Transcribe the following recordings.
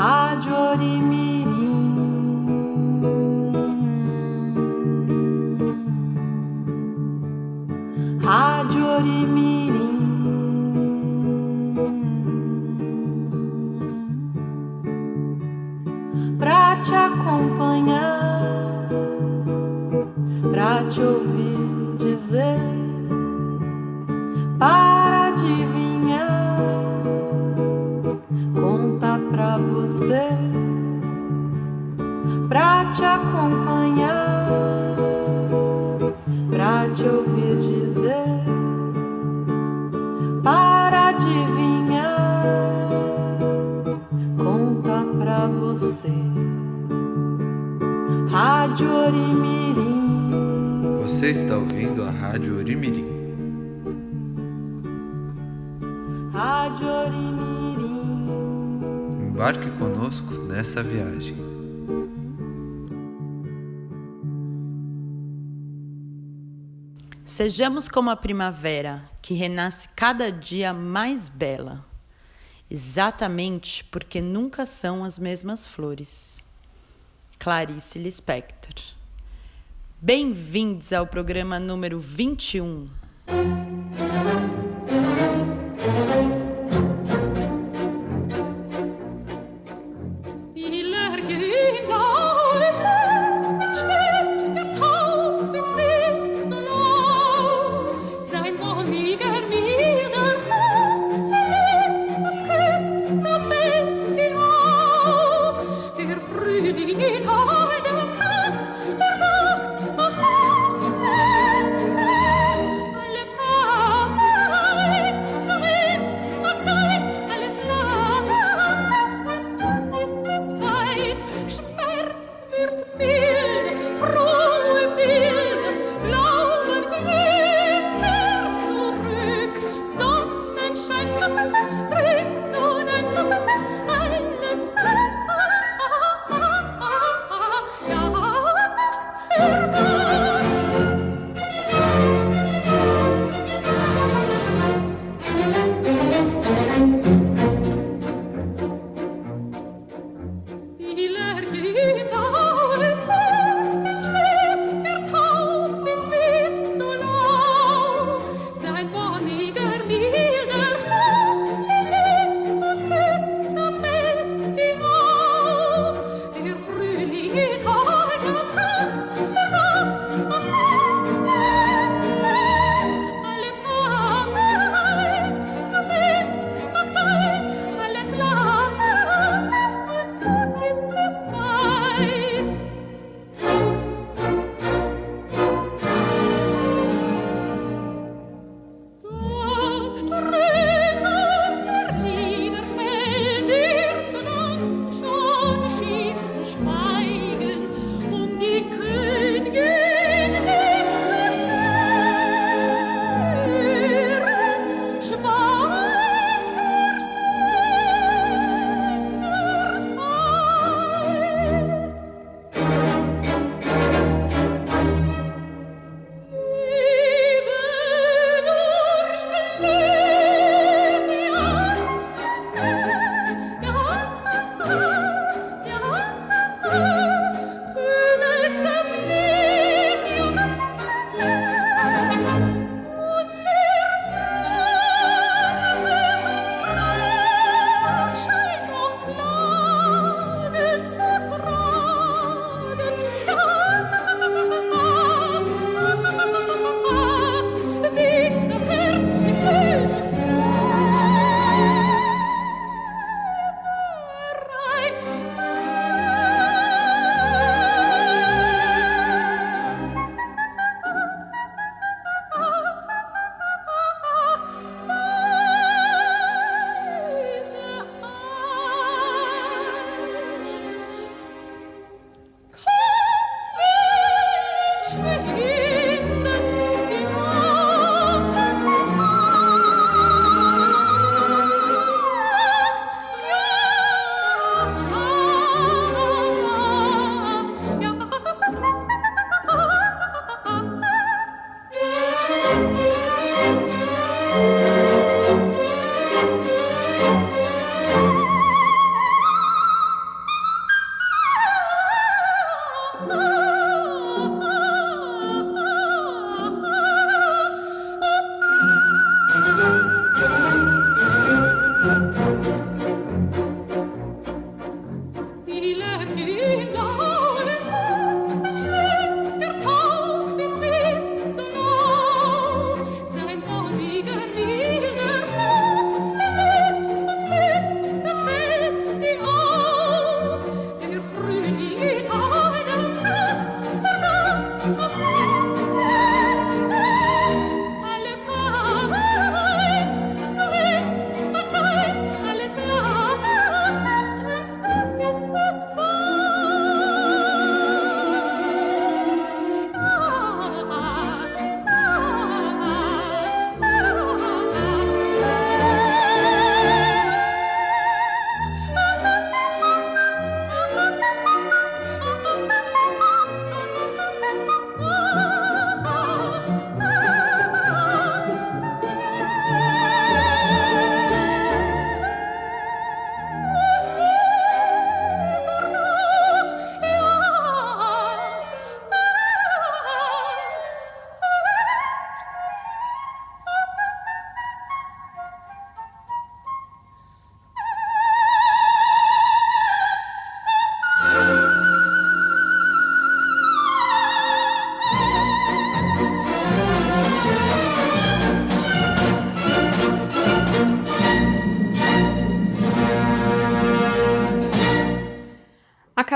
Rádio Orimirim. Rádio Orimirim. Pra te acompanhar, pra te ouvir dizer, acompanhar, pra te ouvir dizer, para adivinhar, conta pra você. Rádio Orimirim. Você está ouvindo a Rádio Orimirim. Rádio Orimirim. Embarque conosco nessa viagem. Sejamos como a primavera, que renasce cada dia mais bela, exatamente porque nunca são as mesmas flores. Clarice Lispector. Bem-vindos ao programa número 21. Die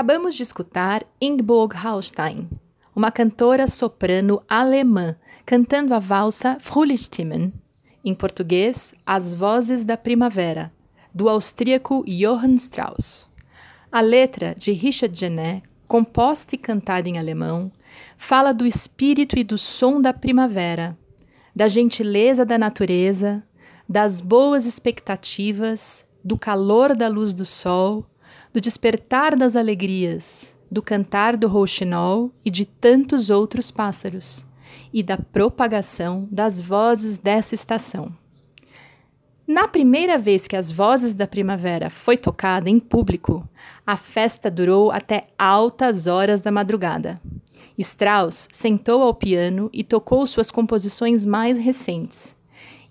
Acabamos de escutar Ingeborg Hallstein, uma cantora soprano alemã, cantando a valsa Frühlingsstimmen, em português, As Vozes da Primavera, do austríaco Johann Strauss. A letra, de Richard Genet, composta e cantada em alemão, fala do espírito e do som da primavera, da gentileza da natureza, das boas expectativas, do calor da luz do sol, do despertar das alegrias, do cantar do rouxinol e de tantos outros pássaros, e da propagação das vozes dessa estação. Na primeira vez que as vozes da primavera foi tocada em público, a festa durou até altas horas da madrugada. Strauss sentou ao piano e tocou suas composições mais recentes.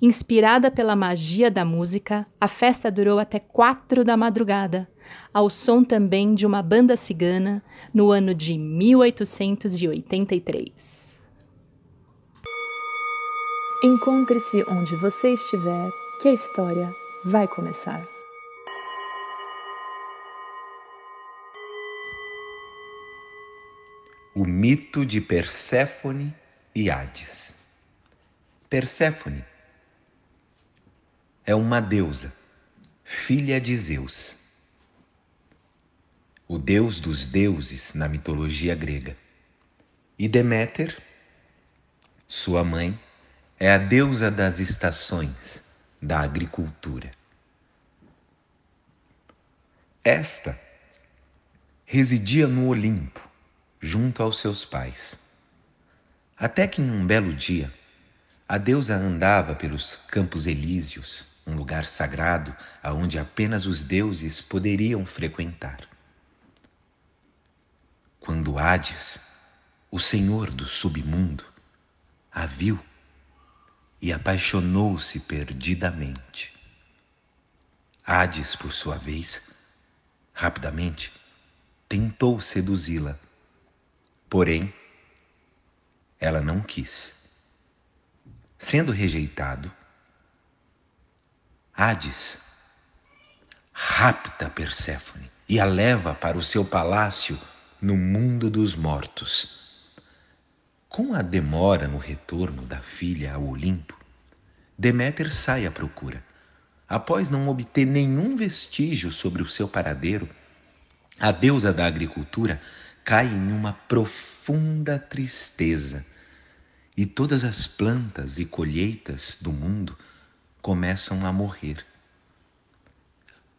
Inspirada pela magia da música, a festa durou até quatro da madrugada, ao som também de uma banda cigana, no ano de 1883. Encontre-se onde você estiver que a história vai começar. O mito de Perséfone e Hades. Perséfone é uma deusa, filha de Zeus, o deus dos deuses na mitologia grega. E Deméter, sua mãe, é a deusa das estações da agricultura. Esta residia no Olimpo, junto aos seus pais. Até que em um belo dia, a deusa andava pelos campos elíseos, um lugar sagrado aonde apenas os deuses poderiam frequentar. Quando Hades, o senhor do submundo, a viu, e apaixonou-se perdidamente. Hades, por sua vez, rapidamente tentou seduzi-la, porém ela não quis. Sendo rejeitado, Hades rapta Perséfone e a leva para o seu palácio no mundo dos mortos com a demora no retorno da filha ao Olimpo, Deméter sai à procura. Após não obter nenhum vestígio sobre o seu paradeiro, a deusa da agricultura cai em uma profunda tristeza e todas as plantas e colheitas do mundo começam a morrer.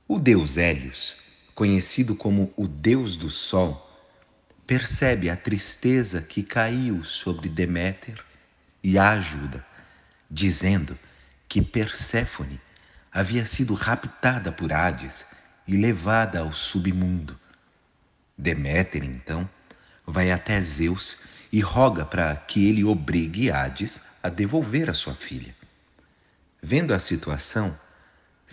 O deus Hélios, conhecido como o deus do sol, percebe a tristeza que caiu sobre Deméter e a ajuda, dizendo que Perséfone havia sido raptada por Hades e levada ao submundo. Deméter, então, vai até Zeus e roga para que ele obrigue Hades a devolver a sua filha. Vendo a situação,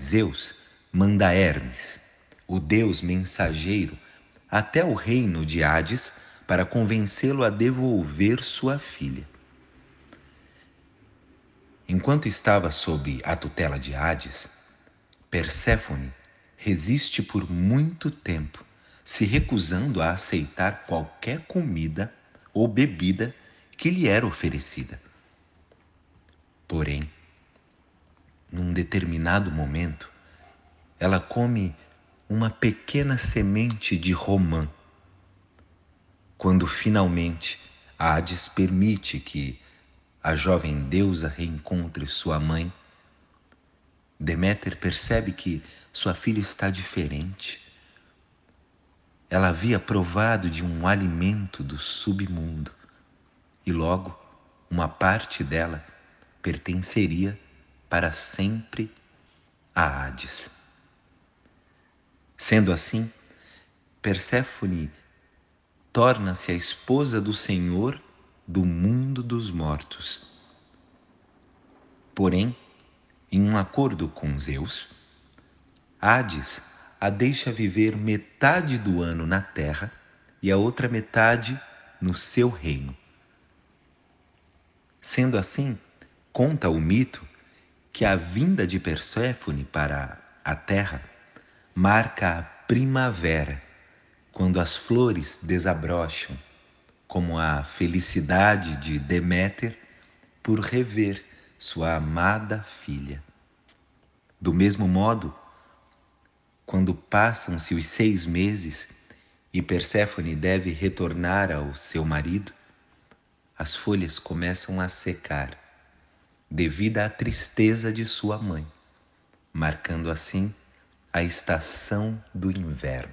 Zeus manda Hermes, o deus mensageiro, até o reino de Hades para convencê-lo a devolver sua filha. Enquanto estava sob a tutela de Hades, Perséfone resiste por muito tempo, se recusando a aceitar qualquer comida ou bebida que lhe era oferecida. Porém, num determinado momento, ela come uma pequena semente de romã. Quando finalmente Hades permite que a jovem deusa reencontre sua mãe, Deméter percebe que sua filha está diferente. Ela havia provado de um alimento do submundo e logo uma parte dela pertenceria para sempre a Hades. Sendo assim, Perséfone torna-se a esposa do Senhor do mundo dos mortos. Porém, em um acordo com Zeus, Hades a deixa viver metade do ano na terra e a outra metade no seu reino. Sendo assim, conta o mito que a vinda de Perséfone para a terra marca a primavera quando as flores desabrocham, como a felicidade de Deméter por rever sua amada filha. Do mesmo modo, quando passam-se os seis meses e Perséfone deve retornar ao seu marido, as folhas começam a secar, devido à tristeza de sua mãe, marcando assim a estação do inverno.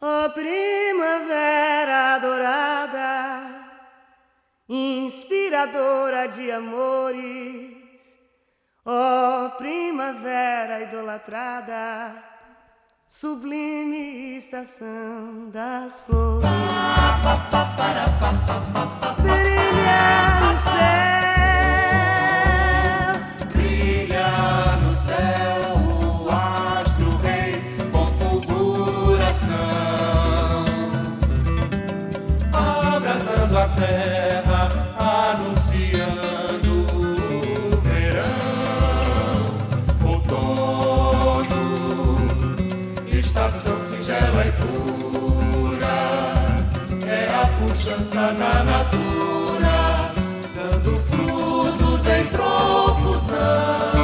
Oh, primavera dourada, inspiradora de amores, ó oh, primavera idolatrada, sublime estação das flores, brilha no céu. Puxança da natura, dando frutos em profusão.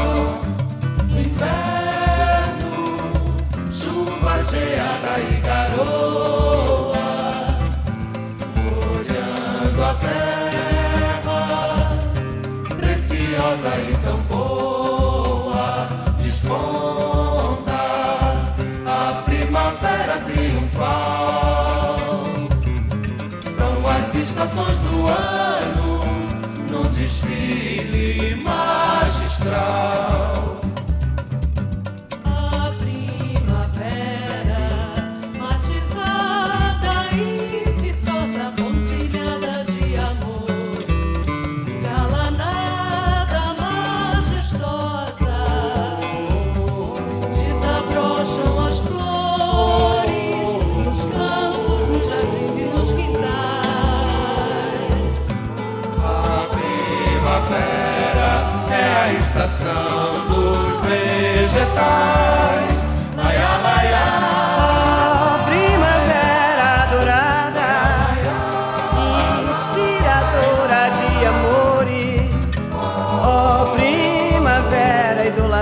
Krishna.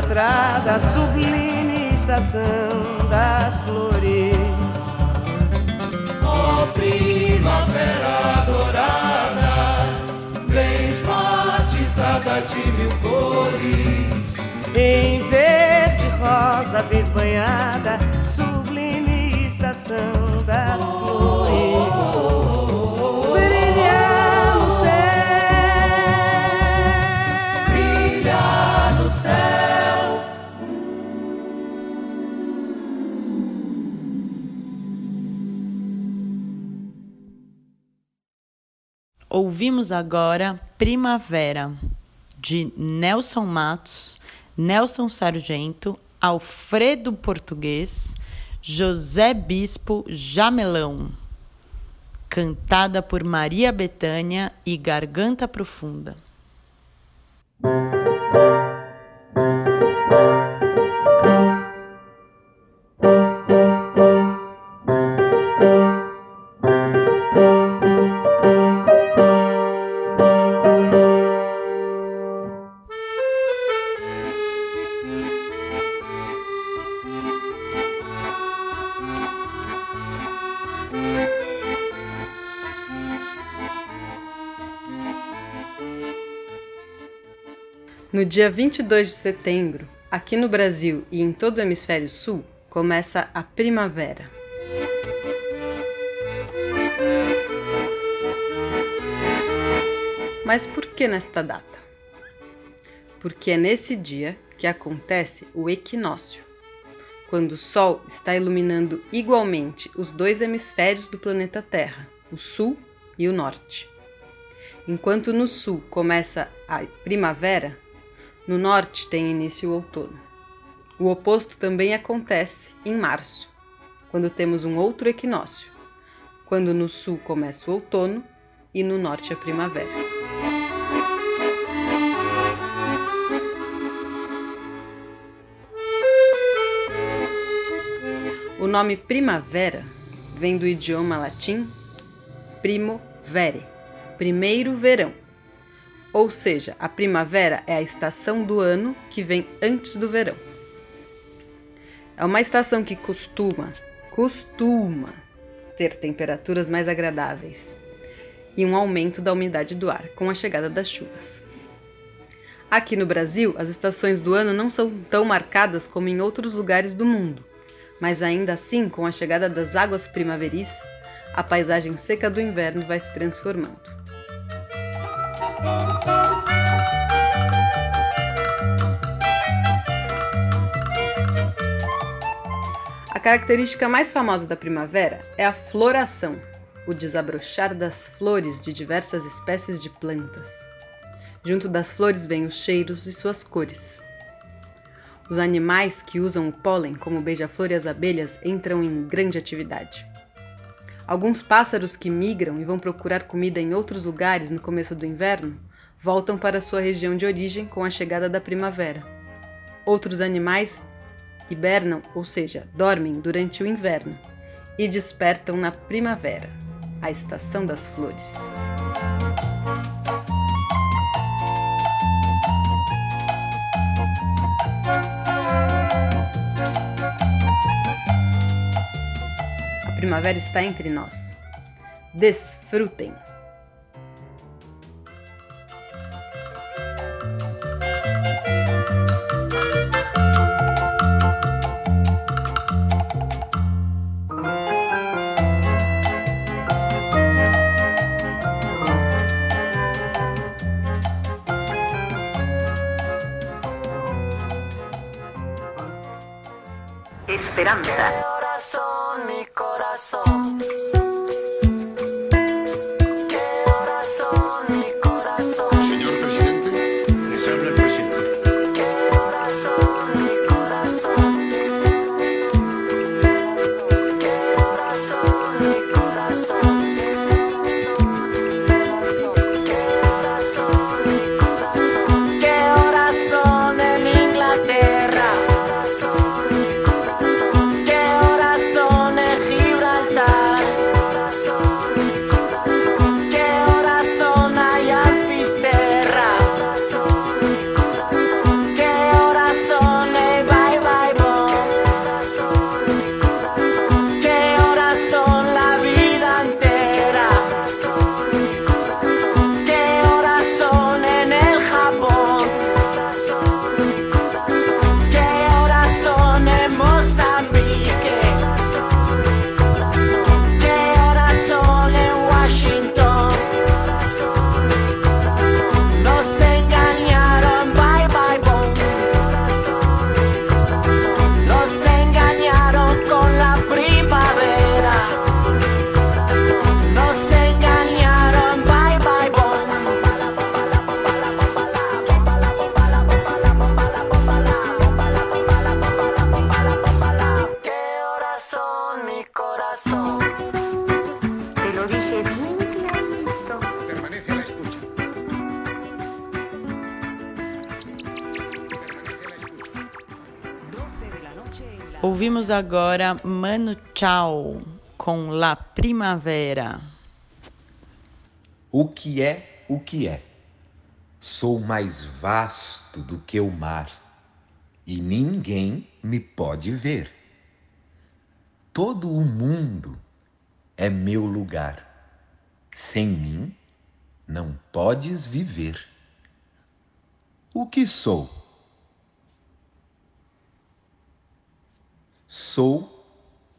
Idolatrada, sublime estação das flores. Oh, primavera dourada, vens batizada de mil cores. Em vez banhada, sublime estação das flores. No céu, no céu. Ouvimos agora Primavera, de Nelson Matos, Nelson Sargento, Alfredo Português, José Bispo Jamelão, cantada por Maria Betânia e Garganta Profunda. Dia 22 de setembro, aqui no Brasil e em todo o hemisfério sul, começa a primavera. Mas por que nesta data? Porque é nesse dia que acontece o equinócio, quando o Sol está iluminando igualmente os dois hemisférios do planeta Terra, o Sul e o Norte. Enquanto no Sul começa a primavera, no norte tem início o outono. O oposto também acontece em março, quando temos um outro equinócio, quando no sul começa o outono e no norte a primavera. O nome primavera vem do idioma latim primo vere, primeiro verão. Ou seja, a primavera é a estação do ano que vem antes do verão. É uma estação que costuma, costuma ter temperaturas mais agradáveis e um aumento da umidade do ar com a chegada das chuvas. Aqui no Brasil, as estações do ano não são tão marcadas como em outros lugares do mundo, mas ainda assim, com a chegada das águas primaveris, a paisagem seca do inverno vai se transformando. A característica mais famosa da primavera é a floração, o desabrochar das flores de diversas espécies de plantas. Junto das flores vêm os cheiros e suas cores. Os animais que usam o pólen, como beija-flor e as abelhas, entram em grande atividade. Alguns pássaros que migram e vão procurar comida em outros lugares no começo do inverno voltam para sua região de origem com a chegada da primavera. Outros animais hibernam, ou seja, dormem durante o inverno e despertam na primavera, a estação das flores. A primavera está entre nós. Desfrutem! Esperanza. Agora Mano Chao com La Primavera. O que é o que é? Sou mais vasto do que o mar e ninguém me pode ver. Todo o mundo é meu lugar. Sem mim não podes viver. O que sou? Sou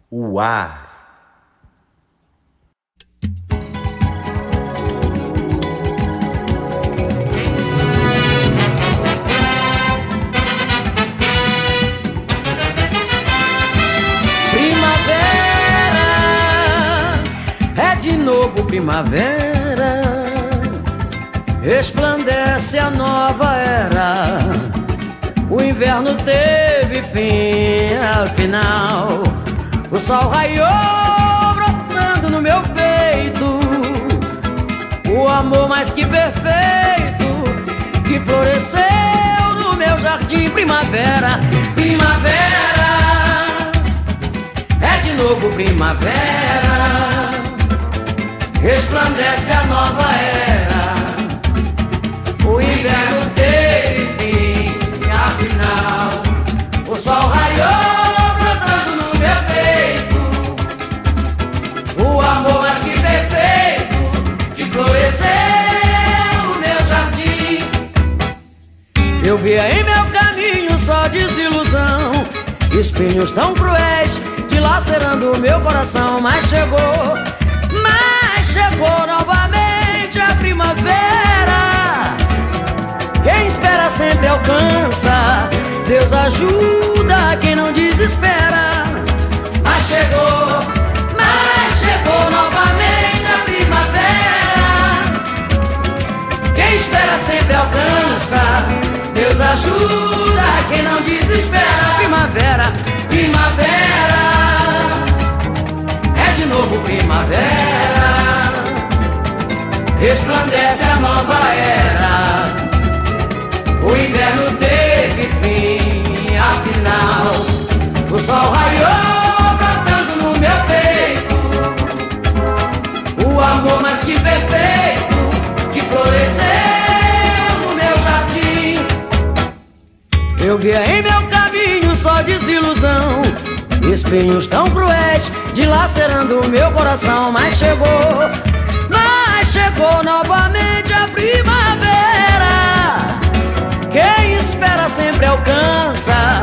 o ar. Primavera, é de novo primavera. Resplandece a nova era. O inverno teve fim, afinal. O sol raiou brotando no meu peito. O amor mais que perfeito que floresceu no meu jardim primavera. Primavera é de primavera, resplandece a nova era. O inverno Eu via em meu caminho só desilusão, espinhos tão cruéis dilacerando meu coração. Mas chegou, mas chegou novamente a primavera. Quem espera sempre alcança. Deus ajuda quem não desespera. Mas chegou, mas chegou novamente a primavera. Quem espera sempre alcança. Deus ajuda quem não desespera. Primavera, primavera. É de novo primavera. Resplandece a nova era. O inverno sol raiou brotando no meu peito. O amor mais que perfeito que floresceu no meu jardim. Eu via em meu caminho só desilusão, espinhos tão cruéis dilacerando meu coração. Mas chegou, mas chegou novamente a primavera. Quem espera sempre alcança.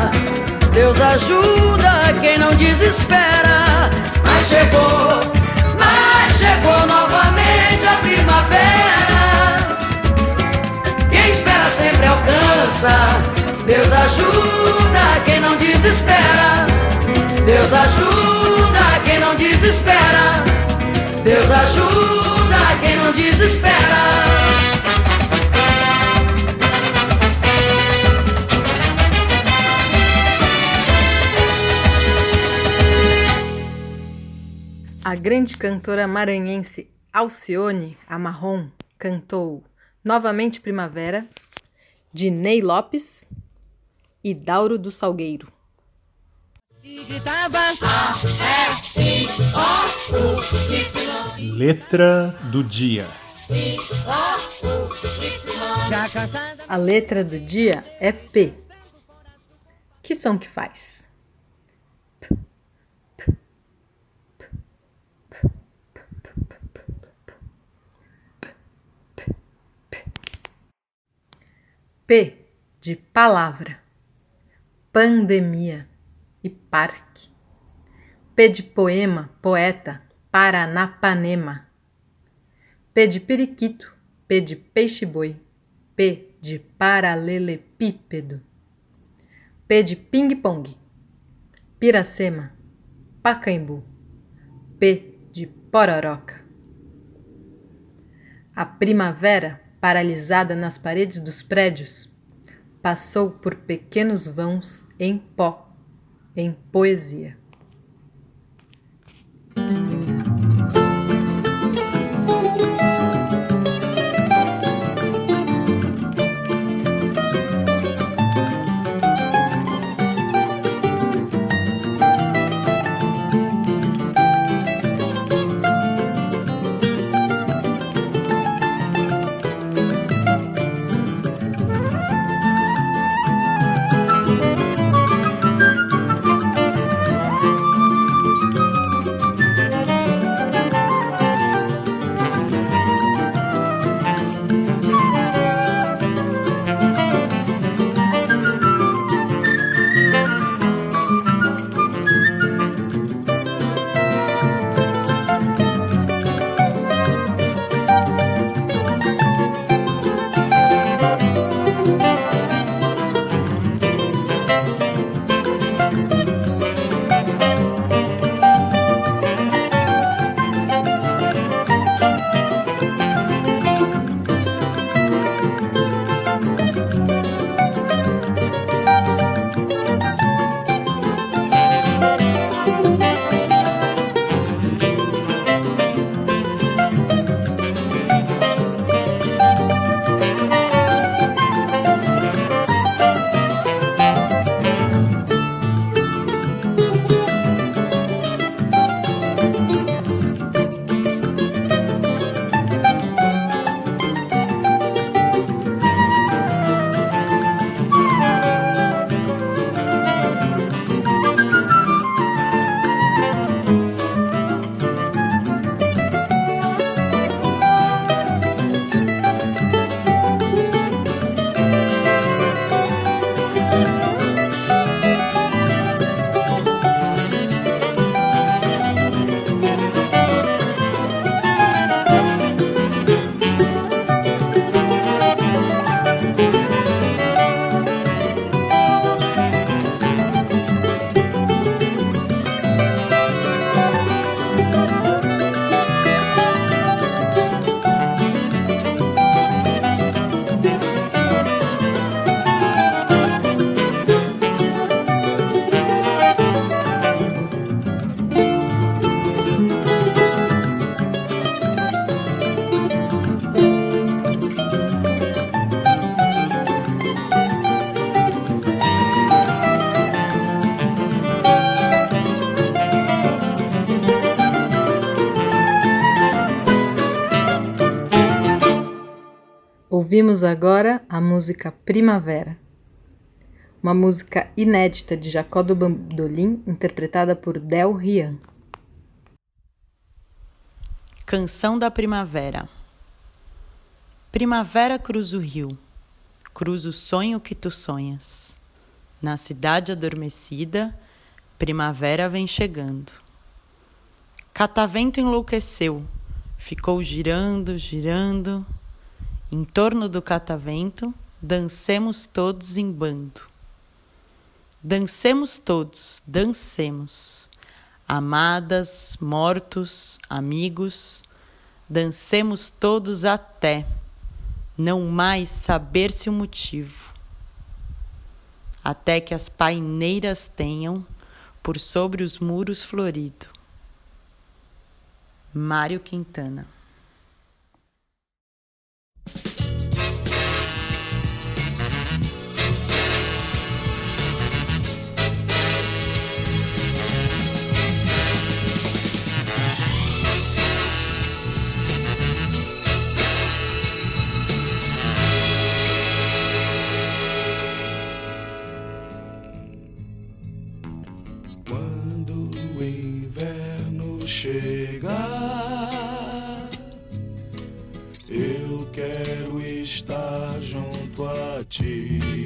Deus ajuda quem não desespera. Mas chegou, mas chegou novamente a primavera. Quem espera sempre alcança. Deus ajuda quem não desespera. Deus ajuda quem não desespera. Deus ajuda quem não desespera. A grande cantora maranhense Alcione Amarron cantou Novamente Primavera, de Ney Lopes e Dauro do Salgueiro. Letra do dia. A letra do dia é P. Que som que faz? P de palavra, pandemia e parque. P de poema, poeta, Paranapanema. P de periquito, P de peixe-boi, P de paralelepípedo. P de ping-pong, Piracema, Pacaembu, P de pororoca. A primavera, paralisada nas paredes dos prédios, passou por pequenos vãos em pó, em poesia. Ouvimos agora a música Primavera, uma música inédita de Jacó do Bandolim, interpretada por Del Rian. Canção da Primavera. Primavera cruza o rio, cruza o sonho que tu sonhas. Na cidade adormecida, primavera vem chegando. Catavento enlouqueceu, ficou girando, girando. Em torno do catavento, dancemos todos em bando. Dancemos todos, dancemos. Amadas, mortos, amigos, dancemos todos até não mais saber-se o motivo. Até que as paineiras tenham por sobre os muros florido. Mário Quintana Quando o inverno chegar, junto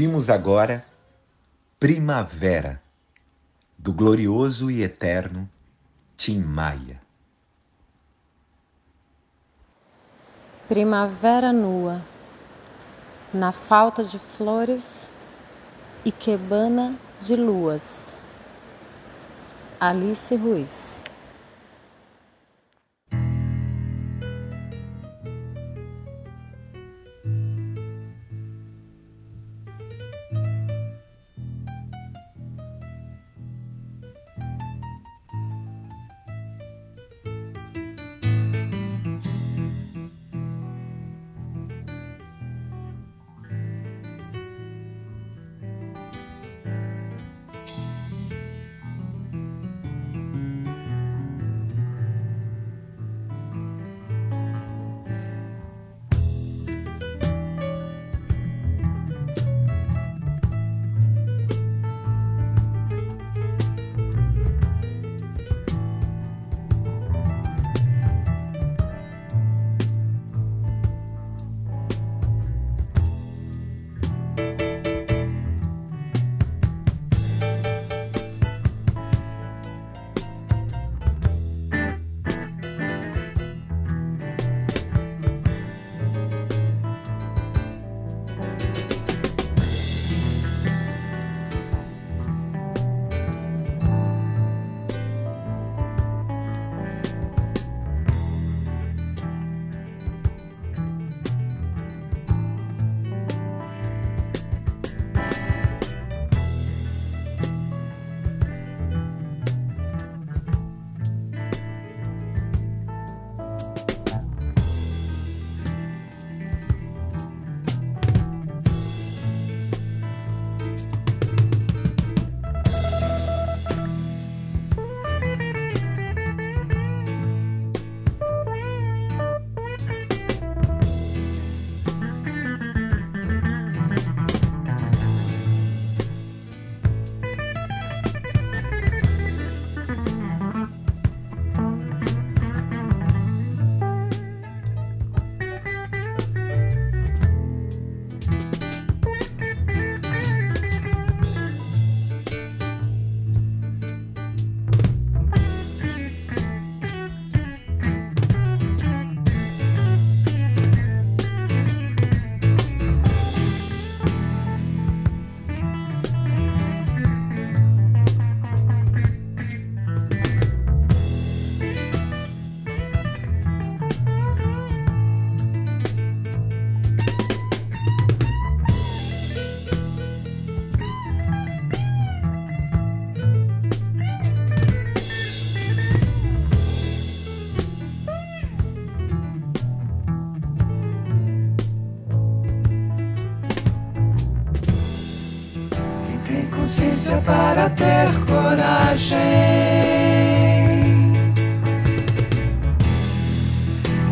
Ouvimos agora Primavera, do glorioso e eterno Tim Maia. Primavera nua, na falta de flores e quebana de luas. Alice Ruiz.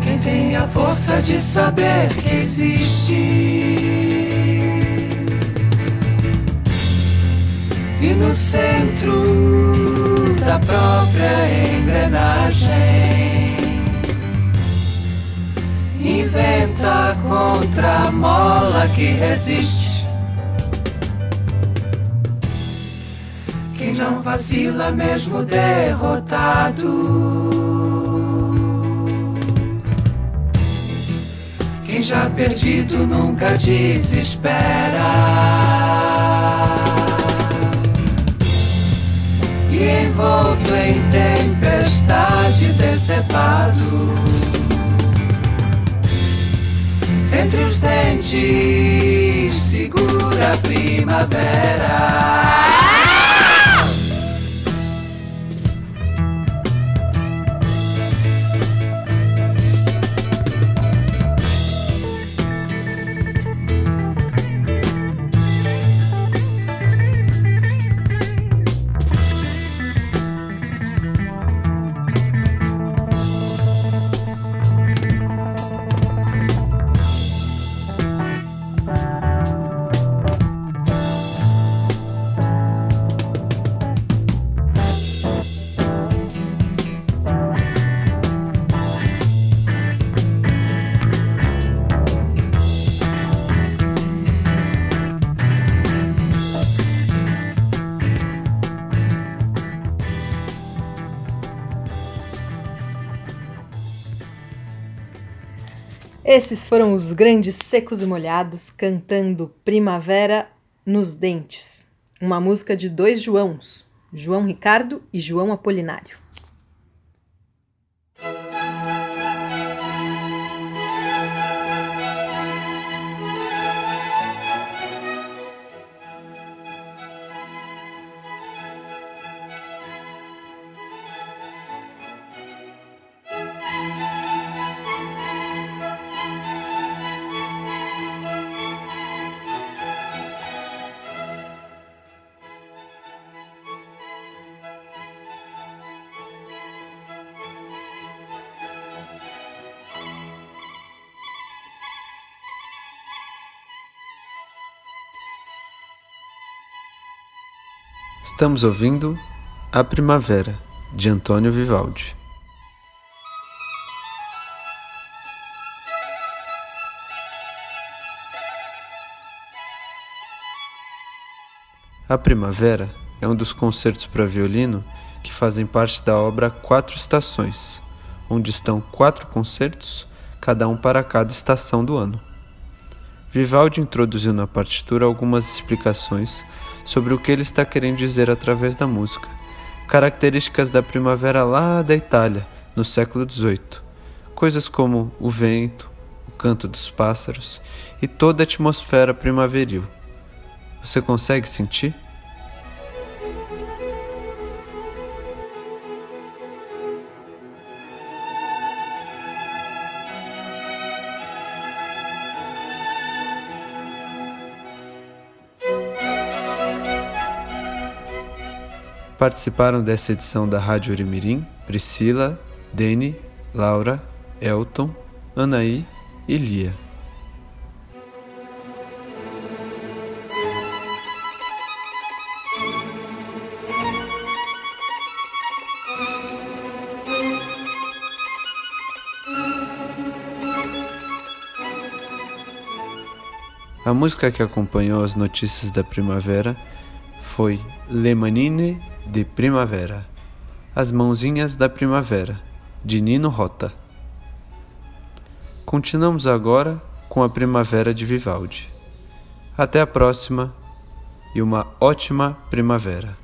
Quem tem a força de saber que existe. E no centro da própria engrenagem inventa contra a mola que resiste. Não vacila mesmo derrotado. Quem já perdido nunca desespera. E envolto em tempestade decepado entre os dentes segura a primavera. Esses foram os grandes secos e molhados cantando Primavera nos Dentes, uma música de dois Joãos, João Ricardo e João Apolinário. Estamos ouvindo A Primavera, de Antônio Vivaldi. A Primavera é um dos concertos para violino que fazem parte da obra Quatro Estações, onde estão quatro concertos, cada um para cada estação do ano. Vivaldi introduziu na partitura algumas explicações sobre o que ele está querendo dizer através da música, características da primavera lá da Itália, no século XVIII, coisas como o vento, o canto dos pássaros e toda a atmosfera primaveril. Você consegue sentir? Participaram dessa edição da Rádio Orimirim Priscila, Dene, Laura, Elton, Anaí e Lia. A música que acompanhou as notícias da primavera foi Le Manine de Primavera As Mãozinhas da Primavera, de Nino Rota. Continuamos agora com a Primavera de Vivaldi. Até a próxima e uma ótima primavera.